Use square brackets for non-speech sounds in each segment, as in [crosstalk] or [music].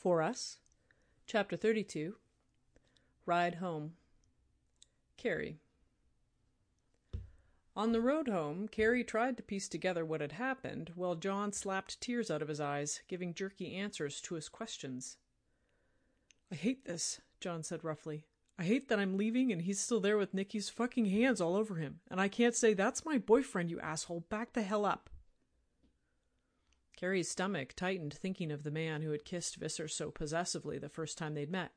For Us, Chapter 32 Ride Home. Carrie. On the road home, Carrie tried to piece together what had happened, while John slapped tears out of his eyes, giving jerky answers to his questions. I hate this, John said roughly. I hate that I'm leaving and he's still there with Nicky's fucking hands all over him, and I can't say, That's my boyfriend, you asshole, back the hell up. Carrie's stomach tightened thinking of the man who had kissed Visser so possessively the first time they'd met.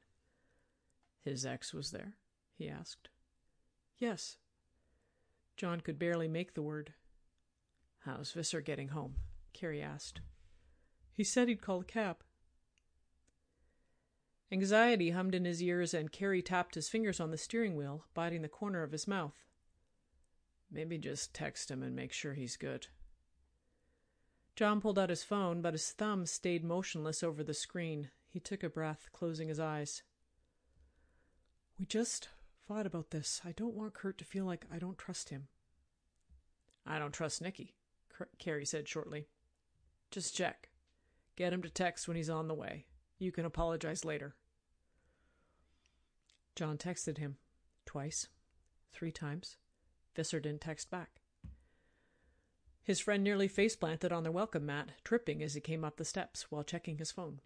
His ex was there? he asked. Yes. John could barely make the word. How's Visser getting home? Carrie asked. He said he'd call a cab. Anxiety hummed in his ears, and Carrie tapped his fingers on the steering wheel, biting the corner of his mouth. Maybe just text him and make sure he's good. John pulled out his phone, but his thumb stayed motionless over the screen. He took a breath, closing his eyes. We just fought about this. I don't want Kurt to feel like I don't trust him. I don't trust Nicky, Carrie said shortly. Just check. Get him to text when he's on the way. You can apologize later. John texted him twice, three times. Visser didn't text back. His friend nearly face planted on their welcome mat, tripping as he came up the steps while checking his phone.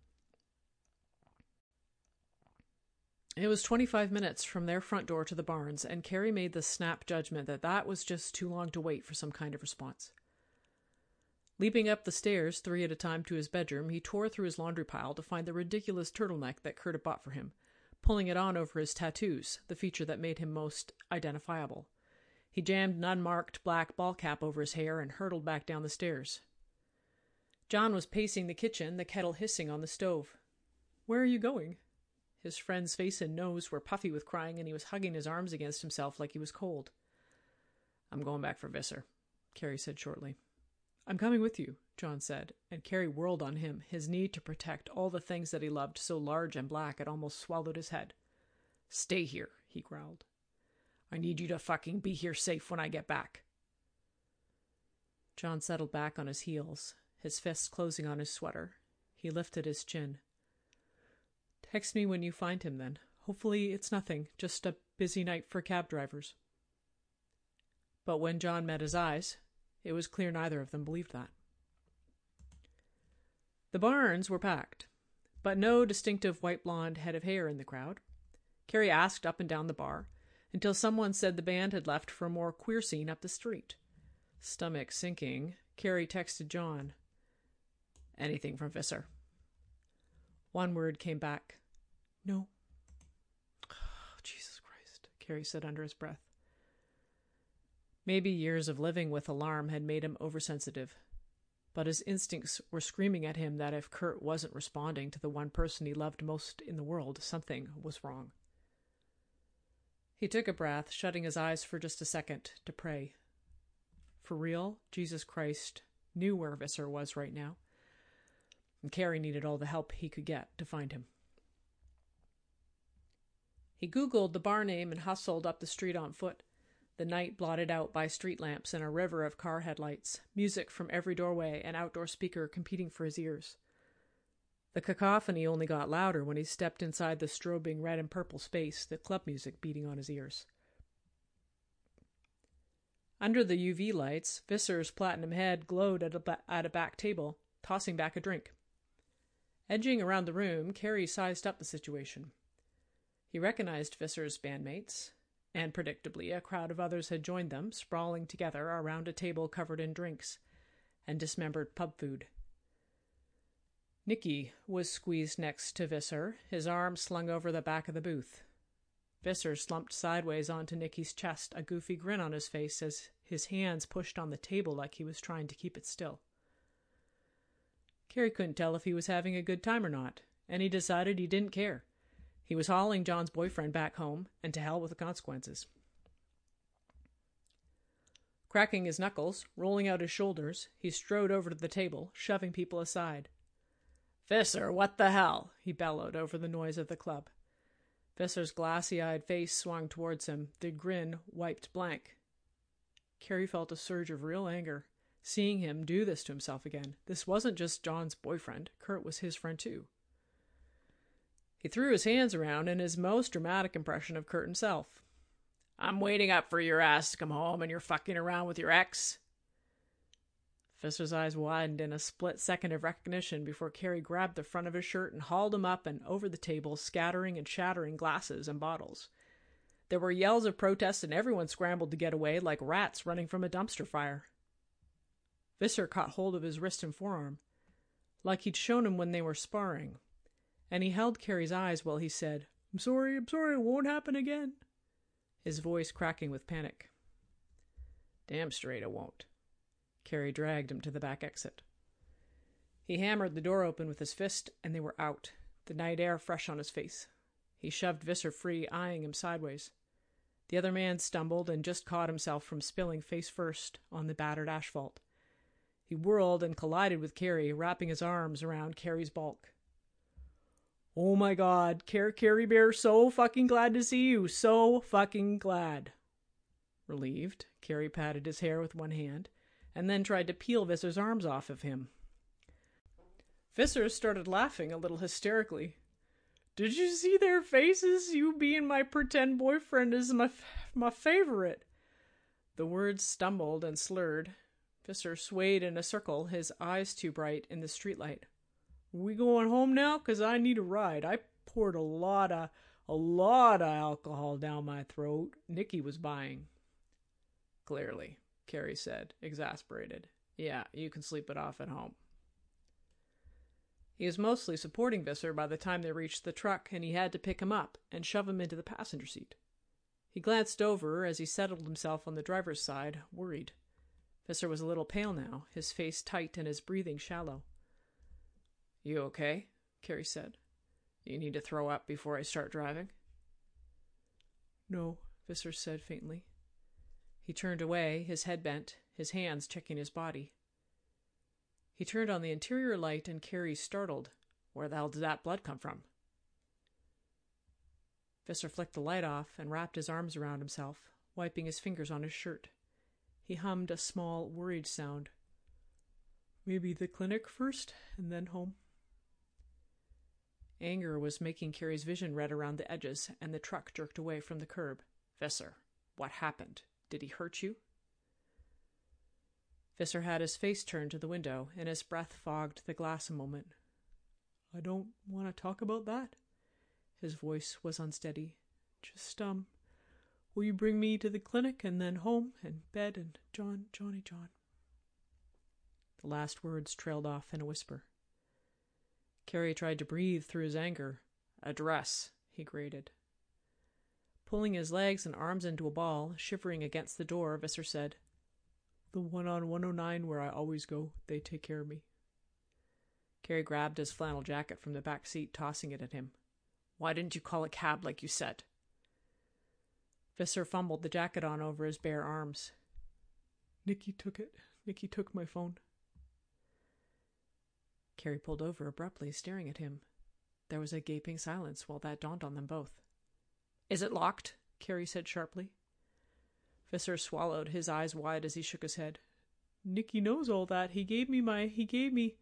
It was 25 minutes from their front door to the barns, and Carrie made the snap judgment that that was just too long to wait for some kind of response. Leaping up the stairs, three at a time, to his bedroom, he tore through his laundry pile to find the ridiculous turtleneck that Kurt had bought for him, pulling it on over his tattoos, the feature that made him most identifiable. He jammed an unmarked black ball cap over his hair and hurtled back down the stairs. John was pacing the kitchen, the kettle hissing on the stove. Where are you going? His friend's face and nose were puffy with crying, and he was hugging his arms against himself like he was cold. I'm going back for Visser, Carrie said shortly. I'm coming with you, John said, and Carrie whirled on him, his need to protect all the things that he loved so large and black it almost swallowed his head. Stay here, he growled. I need you to fucking be here safe when I get back. John settled back on his heels, his fists closing on his sweater. He lifted his chin. Text me when you find him, then. Hopefully it's nothing, just a busy night for cab drivers. But when John met his eyes, it was clear neither of them believed that. The barns were packed, but no distinctive white blonde head of hair in the crowd. Carrie asked up and down the bar, until someone said the band had left for a more queer scene up the street. Stomach sinking, Carrie texted John. Anything from Visser? One word came back. No. Oh, [sighs] Jesus Christ, Carrie said under his breath. Maybe years of living with alarm had made him oversensitive, but his instincts were screaming at him that if Kurt wasn't responding to the one person he loved most in the world, something was wrong. He took a breath, shutting his eyes for just a second to pray. For real, Jesus Christ knew where Visser was right now, and Carrie needed all the help he could get to find him. He Googled the bar name and hustled up the street on foot, the night blotted out by street lamps and a river of car headlights, music from every doorway and outdoor speaker competing for his ears. The cacophony only got louder when he stepped inside the strobing red and purple space, the club music beating on his ears. Under the UV lights, Visser's platinum head glowed at a, ba- at a back table, tossing back a drink. Edging around the room, Carrie sized up the situation. He recognized Visser's bandmates, and predictably a crowd of others had joined them, sprawling together around a table covered in drinks and dismembered pub food. Nicky was squeezed next to Visser, his arm slung over the back of the booth. Visser slumped sideways onto Nicky's chest, a goofy grin on his face as his hands pushed on the table like he was trying to keep it still. Carrie couldn't tell if he was having a good time or not, and he decided he didn't care. He was hauling John's boyfriend back home, and to hell with the consequences. Cracking his knuckles, rolling out his shoulders, he strode over to the table, shoving people aside. Visser, what the hell? he bellowed over the noise of the club. Visser's glassy eyed face swung towards him, the grin wiped blank. Carrie felt a surge of real anger, seeing him do this to himself again. This wasn't just John's boyfriend, Kurt was his friend too. He threw his hands around in his most dramatic impression of Kurt himself. I'm waiting up for your ass to come home and you're fucking around with your ex. Visser's eyes widened in a split second of recognition before Carrie grabbed the front of his shirt and hauled him up and over the table, scattering and shattering glasses and bottles. There were yells of protest, and everyone scrambled to get away like rats running from a dumpster fire. Visser caught hold of his wrist and forearm, like he'd shown him when they were sparring, and he held Carrie's eyes while he said, I'm sorry, I'm sorry, it won't happen again, his voice cracking with panic. Damn straight it won't. Carrie dragged him to the back exit. He hammered the door open with his fist, and they were out, the night air fresh on his face. He shoved Visser free, eyeing him sideways. The other man stumbled and just caught himself from spilling face first on the battered asphalt. He whirled and collided with Carrie, wrapping his arms around Carrie's bulk. Oh my god, Car- Carrie Bear, so fucking glad to see you. So fucking glad. Relieved, Carrie patted his hair with one hand and then tried to peel Visser's arms off of him. Visser started laughing a little hysterically. Did you see their faces? You being my pretend boyfriend is my, my favorite. The words stumbled and slurred. Visser swayed in a circle, his eyes too bright in the streetlight. We going home now? 'Cause I need a ride. I poured a lot of, a lot of alcohol down my throat. Nicky was buying. Clearly. Carrie said, exasperated. Yeah, you can sleep it off at home. He was mostly supporting Visser by the time they reached the truck, and he had to pick him up and shove him into the passenger seat. He glanced over as he settled himself on the driver's side, worried. Visser was a little pale now, his face tight and his breathing shallow. You okay? Carrie said. You need to throw up before I start driving? No, Visser said faintly. He turned away, his head bent, his hands checking his body. He turned on the interior light, and Carrie startled. Where the hell did that blood come from? Visser flicked the light off and wrapped his arms around himself, wiping his fingers on his shirt. He hummed a small, worried sound. Maybe the clinic first, and then home. Anger was making Carrie's vision red around the edges, and the truck jerked away from the curb. Visser, what happened? Did he hurt you? Visser had his face turned to the window, and his breath fogged the glass a moment. I don't want to talk about that. His voice was unsteady. Just, um, will you bring me to the clinic and then home and bed and John, Johnny John? The last words trailed off in a whisper. Carrie tried to breathe through his anger. Address, he grated. Pulling his legs and arms into a ball, shivering against the door, Visser said, The one on 109 where I always go. They take care of me. Carrie grabbed his flannel jacket from the back seat, tossing it at him. Why didn't you call a cab like you said? Visser fumbled the jacket on over his bare arms. Nicky took it. Nicky took my phone. Carrie pulled over abruptly, staring at him. There was a gaping silence while that dawned on them both. Is it locked? Carrie said sharply. Visser swallowed, his eyes wide as he shook his head. Nicky knows all that. He gave me my. He gave me.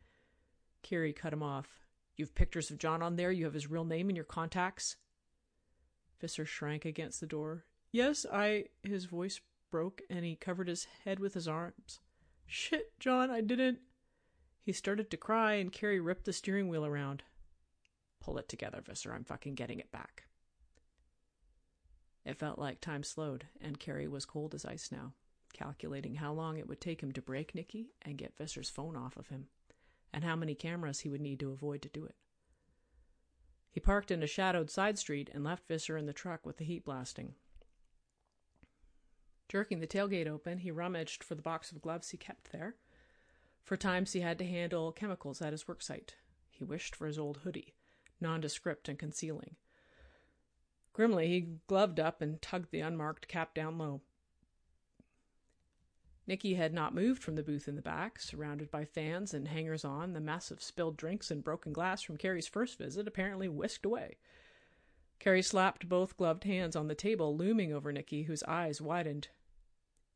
Carrie cut him off. You've pictures of John on there? You have his real name in your contacts? Visser shrank against the door. Yes, I. His voice broke, and he covered his head with his arms. Shit, John, I didn't. He started to cry, and Carrie ripped the steering wheel around. Pull it together, Visser. I'm fucking getting it back. It felt like time slowed, and Carrie was cold as ice now, calculating how long it would take him to break Nicky and get Visser's phone off of him, and how many cameras he would need to avoid to do it. He parked in a shadowed side street and left Visser in the truck with the heat blasting. Jerking the tailgate open, he rummaged for the box of gloves he kept there. For times he had to handle chemicals at his worksite. He wished for his old hoodie, nondescript and concealing. Grimly, he gloved up and tugged the unmarked cap down low. Nicky had not moved from the booth in the back, surrounded by fans and hangers on. The mess of spilled drinks and broken glass from Carrie's first visit apparently whisked away. Carrie slapped both gloved hands on the table, looming over Nicky, whose eyes widened.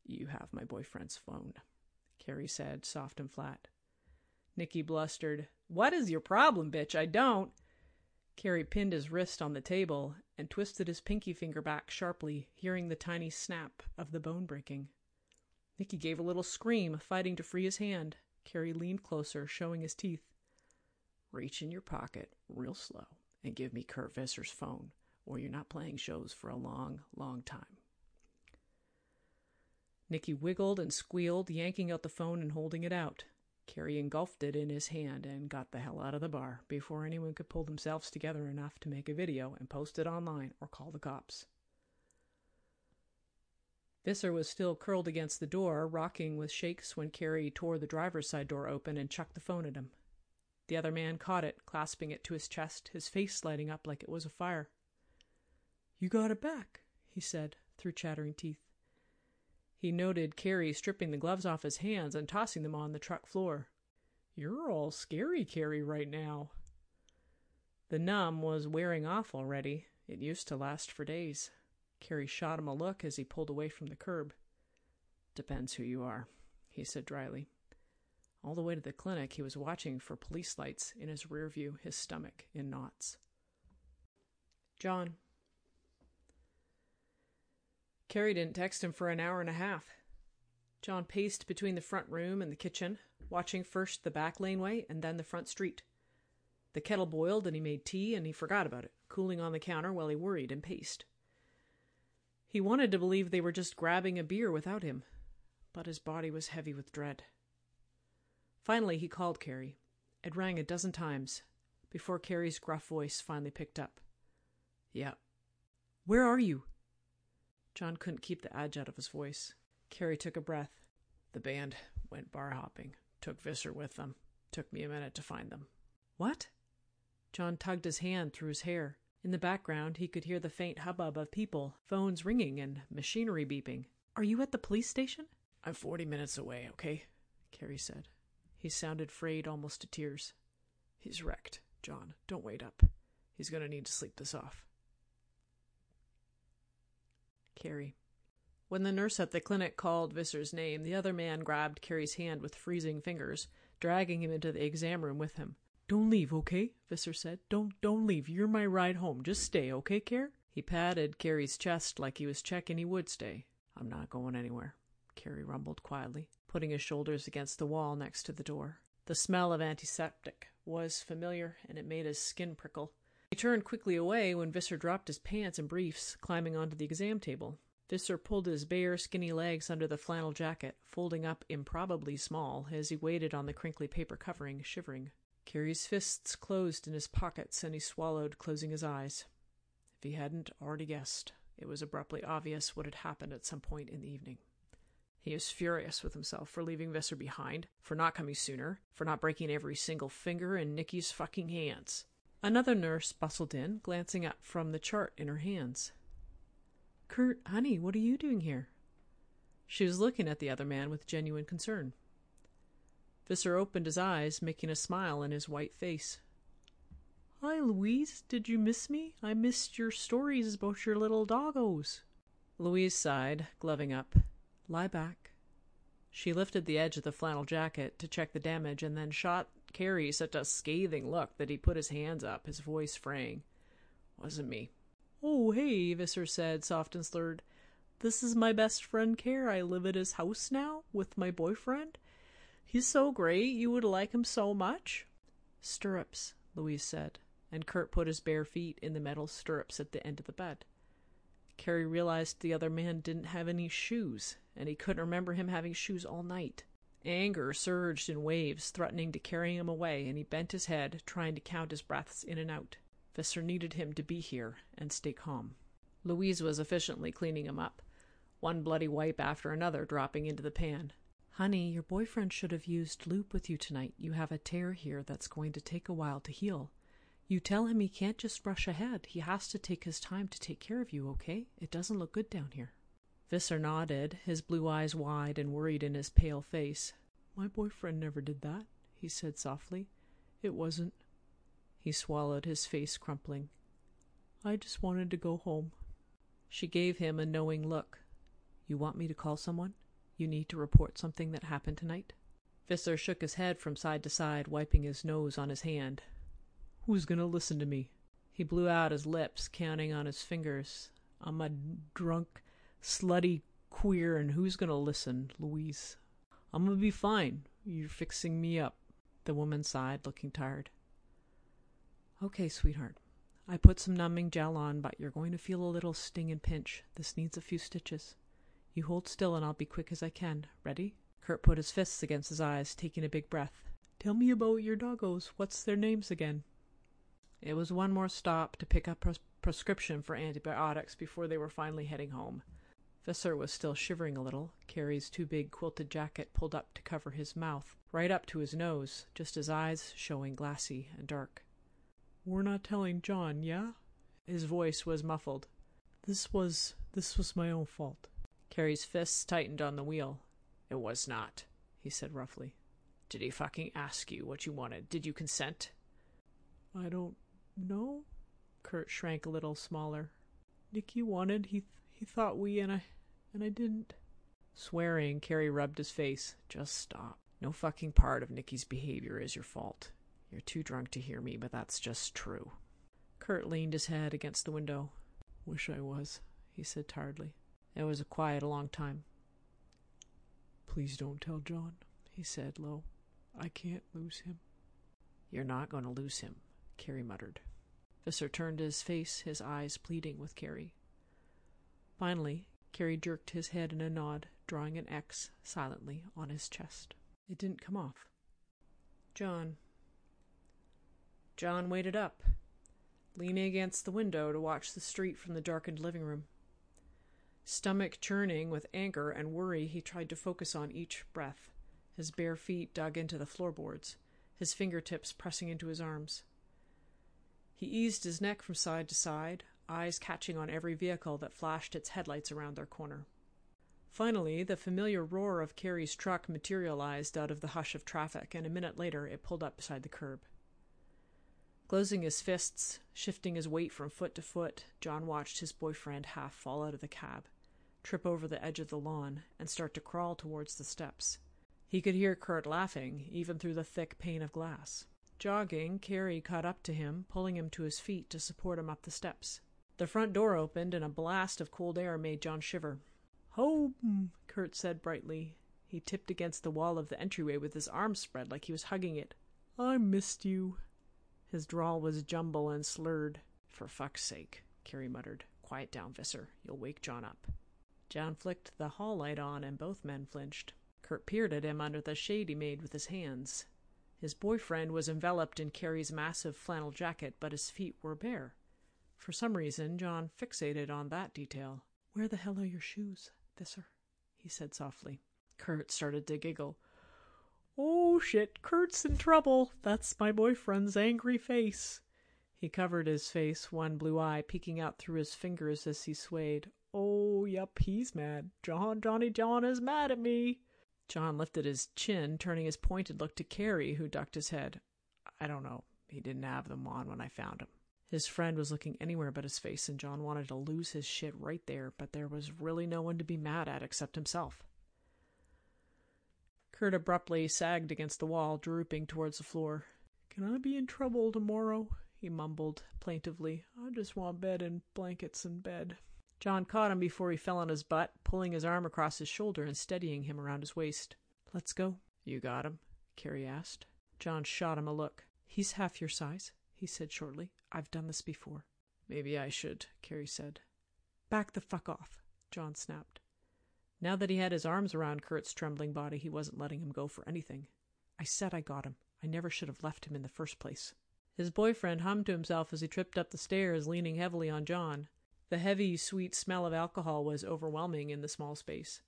You have my boyfriend's phone, Carrie said, soft and flat. Nicky blustered. What is your problem, bitch? I don't. Carey pinned his wrist on the table and twisted his pinky finger back sharply, hearing the tiny snap of the bone breaking. Nicky gave a little scream, fighting to free his hand. Carey leaned closer, showing his teeth. Reach in your pocket, real slow, and give me Kurt Visser's phone, or you're not playing shows for a long, long time. Nicky wiggled and squealed, yanking out the phone and holding it out. Carey engulfed it in his hand and got the hell out of the bar before anyone could pull themselves together enough to make a video and post it online or call the cops. Visser was still curled against the door, rocking with shakes when Carey tore the driver's side door open and chucked the phone at him. The other man caught it, clasping it to his chest, his face lighting up like it was afire. You got it back, he said through chattering teeth. He noted Carey stripping the gloves off his hands and tossing them on the truck floor. You're all scary, Carey, right now. The numb was wearing off already. It used to last for days. Carey shot him a look as he pulled away from the curb. Depends who you are, he said dryly. All the way to the clinic, he was watching for police lights in his rear view, his stomach in knots. John, Carey didn't text him for an hour and a half. John paced between the front room and the kitchen, watching first the back laneway and then the front street. The kettle boiled and he made tea and he forgot about it, cooling on the counter while he worried and paced. He wanted to believe they were just grabbing a beer without him, but his body was heavy with dread. Finally, he called Carey. It rang a dozen times before Carey's gruff voice finally picked up. Yeah. Where are you? John couldn't keep the edge out of his voice. Carey took a breath. The band went bar hopping, took Visser with them. Took me a minute to find them. What? John tugged his hand through his hair. In the background, he could hear the faint hubbub of people, phones ringing, and machinery beeping. Are you at the police station? I'm forty minutes away, okay? Carey said. He sounded frayed almost to tears. He's wrecked, John. Don't wait up. He's going to need to sleep this off. Carey. When the nurse at the clinic called Visser's name, the other man grabbed Carey's hand with freezing fingers, dragging him into the exam room with him. Don't leave, okay? Visser said. Don't don't leave. You're my ride home. Just stay, okay, Care? He patted Carey's chest like he was checking he would stay. I'm not going anywhere, Carey rumbled quietly, putting his shoulders against the wall next to the door. The smell of antiseptic was familiar, and it made his skin prickle. He turned quickly away when Visser dropped his pants and briefs, climbing onto the exam table. Visser pulled his bare, skinny legs under the flannel jacket, folding up improbably small as he waited on the crinkly paper covering, shivering. Carey's fists closed in his pockets, and he swallowed, closing his eyes. If he hadn't already guessed, it was abruptly obvious what had happened at some point in the evening. He was furious with himself for leaving Visser behind, for not coming sooner, for not breaking every single finger in Nicky's fucking hands. Another nurse bustled in, glancing up from the chart in her hands. Kurt, honey, what are you doing here? She was looking at the other man with genuine concern. Visser opened his eyes, making a smile in his white face. Hi, Louise. Did you miss me? I missed your stories about your little doggos. Louise sighed, gloving up. Lie back. She lifted the edge of the flannel jacket to check the damage and then shot Carey such a scathing look that he put his hands up, his voice fraying. Wasn't me. Oh, hey, Visser said, soft and slurred. This is my best friend Care. I live at his house now with my boyfriend. He's so great. You would like him so much. Stirrups, Louise said, and Kurt put his bare feet in the metal stirrups at the end of the bed. Carey realized the other man didn't have any shoes, and he couldn't remember him having shoes all night. Anger surged in waves, threatening to carry him away, and he bent his head, trying to count his breaths in and out. Visser needed him to be here and stay calm. Louise was efficiently cleaning him up, one bloody wipe after another dropping into the pan. Honey, your boyfriend should have used lube with you tonight. You have a tear here that's going to take a while to heal. You tell him he can't just rush ahead. He has to take his time to take care of you, okay? It doesn't look good down here. Visser nodded, his blue eyes wide and worried in his pale face. My boyfriend never did that, he said softly. It wasn't. He swallowed, his face crumpling. I just wanted to go home. She gave him a knowing look. You want me to call someone? You need to report something that happened tonight? Visser shook his head from side to side, wiping his nose on his hand. Who's going to listen to me? He blew out his lips, counting on his fingers. I'm a drunk, slutty queer, and who's gonna listen, Louise? I'm gonna be fine. You're fixing me up. The woman sighed, looking tired. Okay, sweetheart. I put some numbing gel on, but you're going to feel a little sting and pinch. This needs a few stitches. You hold still and I'll be quick as I can. Ready? Kurt put his fists against his eyes, taking a big breath. Tell me about your doggos. What's their names again? It was one more stop to pick up a prescription for antibiotics before they were finally heading home. Visser was still shivering a little, Carrie's too big quilted jacket pulled up to cover his mouth, right up to his nose, just his eyes showing glassy and dark. We're not telling John, yeah? His voice was muffled. This was this was my own fault. Carrie's fists tightened on the wheel. It was not, he said roughly. Did he fucking ask you what you wanted? Did you consent? I don't know. Kurt shrank a little smaller. Nicky wanted. He he thought we and I and I didn't. Swearing, Carrie rubbed his face. Just stop. No fucking part of Nicky's behavior is your fault. You're too drunk to hear me, but that's just true. Kurt leaned his head against the window. Wish I was, he said tiredly. It was a quiet, long time. Please don't tell John, he said low. I can't lose him. You're not going to lose him, Carrie muttered. Visser turned his face, his eyes pleading with Carrie. Finally, Carrie jerked his head in a nod, drawing an X silently on his chest. It didn't come off. John, John waited up, leaning against the window to watch the street from the darkened living room. Stomach churning with anger and worry, he tried to focus on each breath, his bare feet dug into the floorboards, his fingertips pressing into his arms. He eased his neck from side to side, eyes catching on every vehicle that flashed its headlights around their corner. Finally, the familiar roar of Carrie's truck materialized out of the hush of traffic, and a minute later it pulled up beside the curb. Closing his fists, shifting his weight from foot to foot, John watched his boyfriend half fall out of the cab, trip over the edge of the lawn, and start to crawl towards the steps. He could hear Kurt laughing, even through the thick pane of glass. Jogging, Carrie caught up to him, pulling him to his feet to support him up the steps. The front door opened, and a blast of cold air made John shiver. Home, Kurt said brightly. He tipped against the wall of the entryway with his arms spread like he was hugging it. I missed you. His drawl was jumble and slurred. For fuck's sake, Carrie muttered. Quiet down, Visser. You'll wake John up. John flicked the hall light on, and both men flinched. Kurt peered at him under the shade he made with his hands. His boyfriend was enveloped in Carrie's massive flannel jacket, but his feet were bare. For some reason, John fixated on that detail. Where the hell are your shoes, Visser? he said softly. Kurt started to giggle. Oh shit, Kurt's in trouble. That's my boyfriend's angry face. He covered his face, one blue eye peeking out through his fingers as he swayed. Oh, yep, he's mad. John, Johnny John is mad at me. John lifted his chin, turning his pointed look to Carrie, who ducked his head. I don't know. He didn't have them on when I found him. His friend was looking anywhere but his face, and John wanted to lose his shit right there, but there was really no one to be mad at except himself. Kurt abruptly sagged against the wall, drooping towards the floor. Can I be in trouble tomorrow? he mumbled plaintively. I just want bed and blankets and bed. John caught him before he fell on his butt, pulling his arm across his shoulder and steadying him around his waist. Let's go. You got him? Carrie asked. John shot him a look. He's half your size, he said shortly. I've done this before. Maybe I should, Carrie said. Back the fuck off, John snapped. Now that he had his arms around Kurt's trembling body, he wasn't letting him go for anything. I said I got him. I never should have left him in the first place. His boyfriend hummed to himself as he tripped up the stairs, leaning heavily on John. The heavy, sweet smell of alcohol was overwhelming in the small space.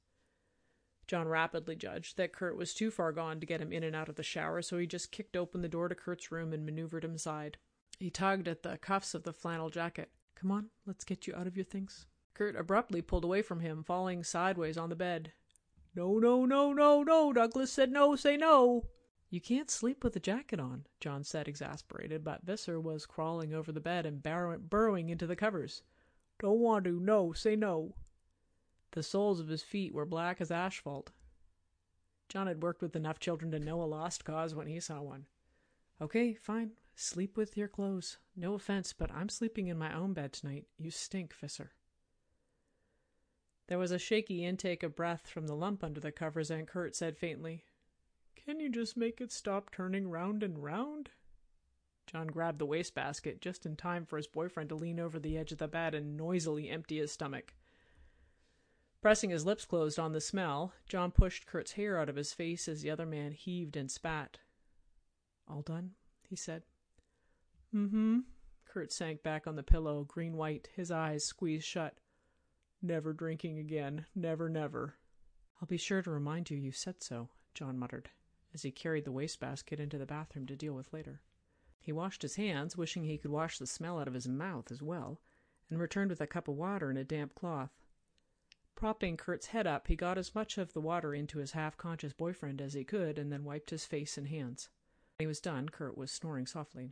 John rapidly judged that Kurt was too far gone to get him in and out of the shower, so he just kicked open the door to Kurt's room and maneuvered him aside. He tugged at the cuffs of the flannel jacket. Come on, let's get you out of your things. Kurt abruptly pulled away from him, falling sideways on the bed. No, no, no, no, no, Douglas said no, say no. You can't sleep with a jacket on, John said, exasperated, but Visser was crawling over the bed and burrow- burrowing into the covers. Don't want to, no, say no. The soles of his feet were black as asphalt. John had worked with enough children to know a lost cause when he saw one. Okay, fine, Sleep with your clothes. No offense, but I'm sleeping in my own bed tonight. You stink, Visser. There was a shaky intake of breath from the lump under the covers, and Kurt said faintly, Can you just make it stop turning round and round? John grabbed the wastebasket just in time for his boyfriend to lean over the edge of the bed and noisily empty his stomach. Pressing his lips closed on the smell, John pushed Kurt's hair out of his face as the other man heaved and spat. All done? he said. Mm hmm. Kurt sank back on the pillow, green white, his eyes squeezed shut. Never drinking again. Never, never. I'll be sure to remind you you said so, John muttered, as he carried the wastebasket into the bathroom to deal with later. He washed his hands, wishing he could wash the smell out of his mouth as well, and returned with a cup of water and a damp cloth. Propping Kurt's head up, he got as much of the water into his half conscious boyfriend as he could, and then wiped his face and hands. When he was done, Kurt was snoring softly.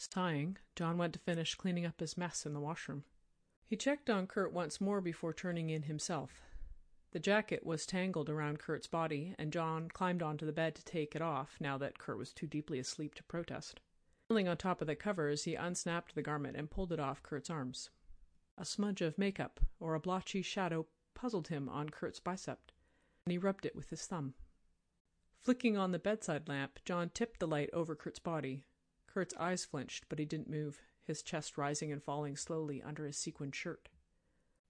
Sighing, John went to finish cleaning up his mess in the washroom. He checked on Kurt once more before turning in himself. The jacket was tangled around Kurt's body, and John climbed onto the bed to take it off now that Kurt was too deeply asleep to protest. Kneeling on top of the covers, he unsnapped the garment and pulled it off Kurt's arms. A smudge of makeup or a blotchy shadow puzzled him on Kurt's bicep, and he rubbed it with his thumb. Flicking on the bedside lamp, John tipped the light over Kurt's body. Kurt's eyes flinched, but he didn't move, his chest rising and falling slowly under his sequined shirt.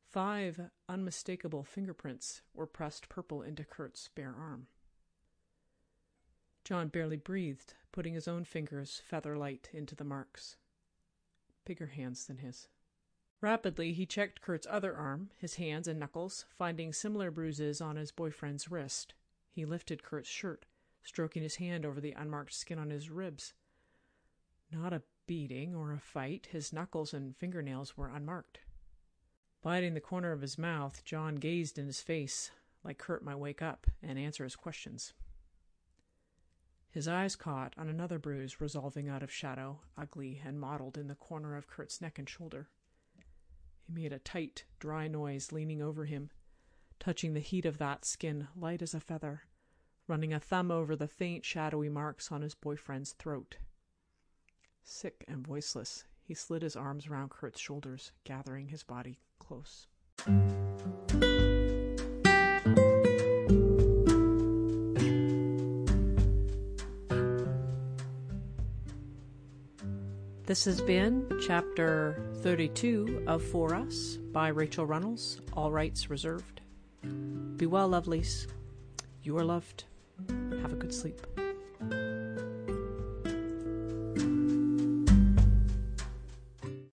Five unmistakable fingerprints were pressed purple into Kurt's bare arm. John barely breathed, putting his own fingers feather light into the marks. Bigger hands than his. Rapidly, he checked Kurt's other arm, his hands and knuckles, finding similar bruises on his boyfriend's wrist. He lifted Kurt's shirt, stroking his hand over the unmarked skin on his ribs. Not a beating or a fight, his knuckles and fingernails were unmarked. Biting the corner of his mouth, John gazed in his face, like Kurt might wake up and answer his questions. His eyes caught on another bruise resolving out of shadow, ugly and mottled in the corner of Kurt's neck and shoulder. He made a tight, dry noise, leaning over him, touching the heat of that skin, light as a feather, running a thumb over the faint, shadowy marks on his boyfriend's throat. Sick and voiceless, he slid his arms around Kurt's shoulders, gathering his body close. This has been chapter 32 of For Us by Rachel Runnels, all rights reserved. Be well, lovelies. You are loved. Have a good sleep.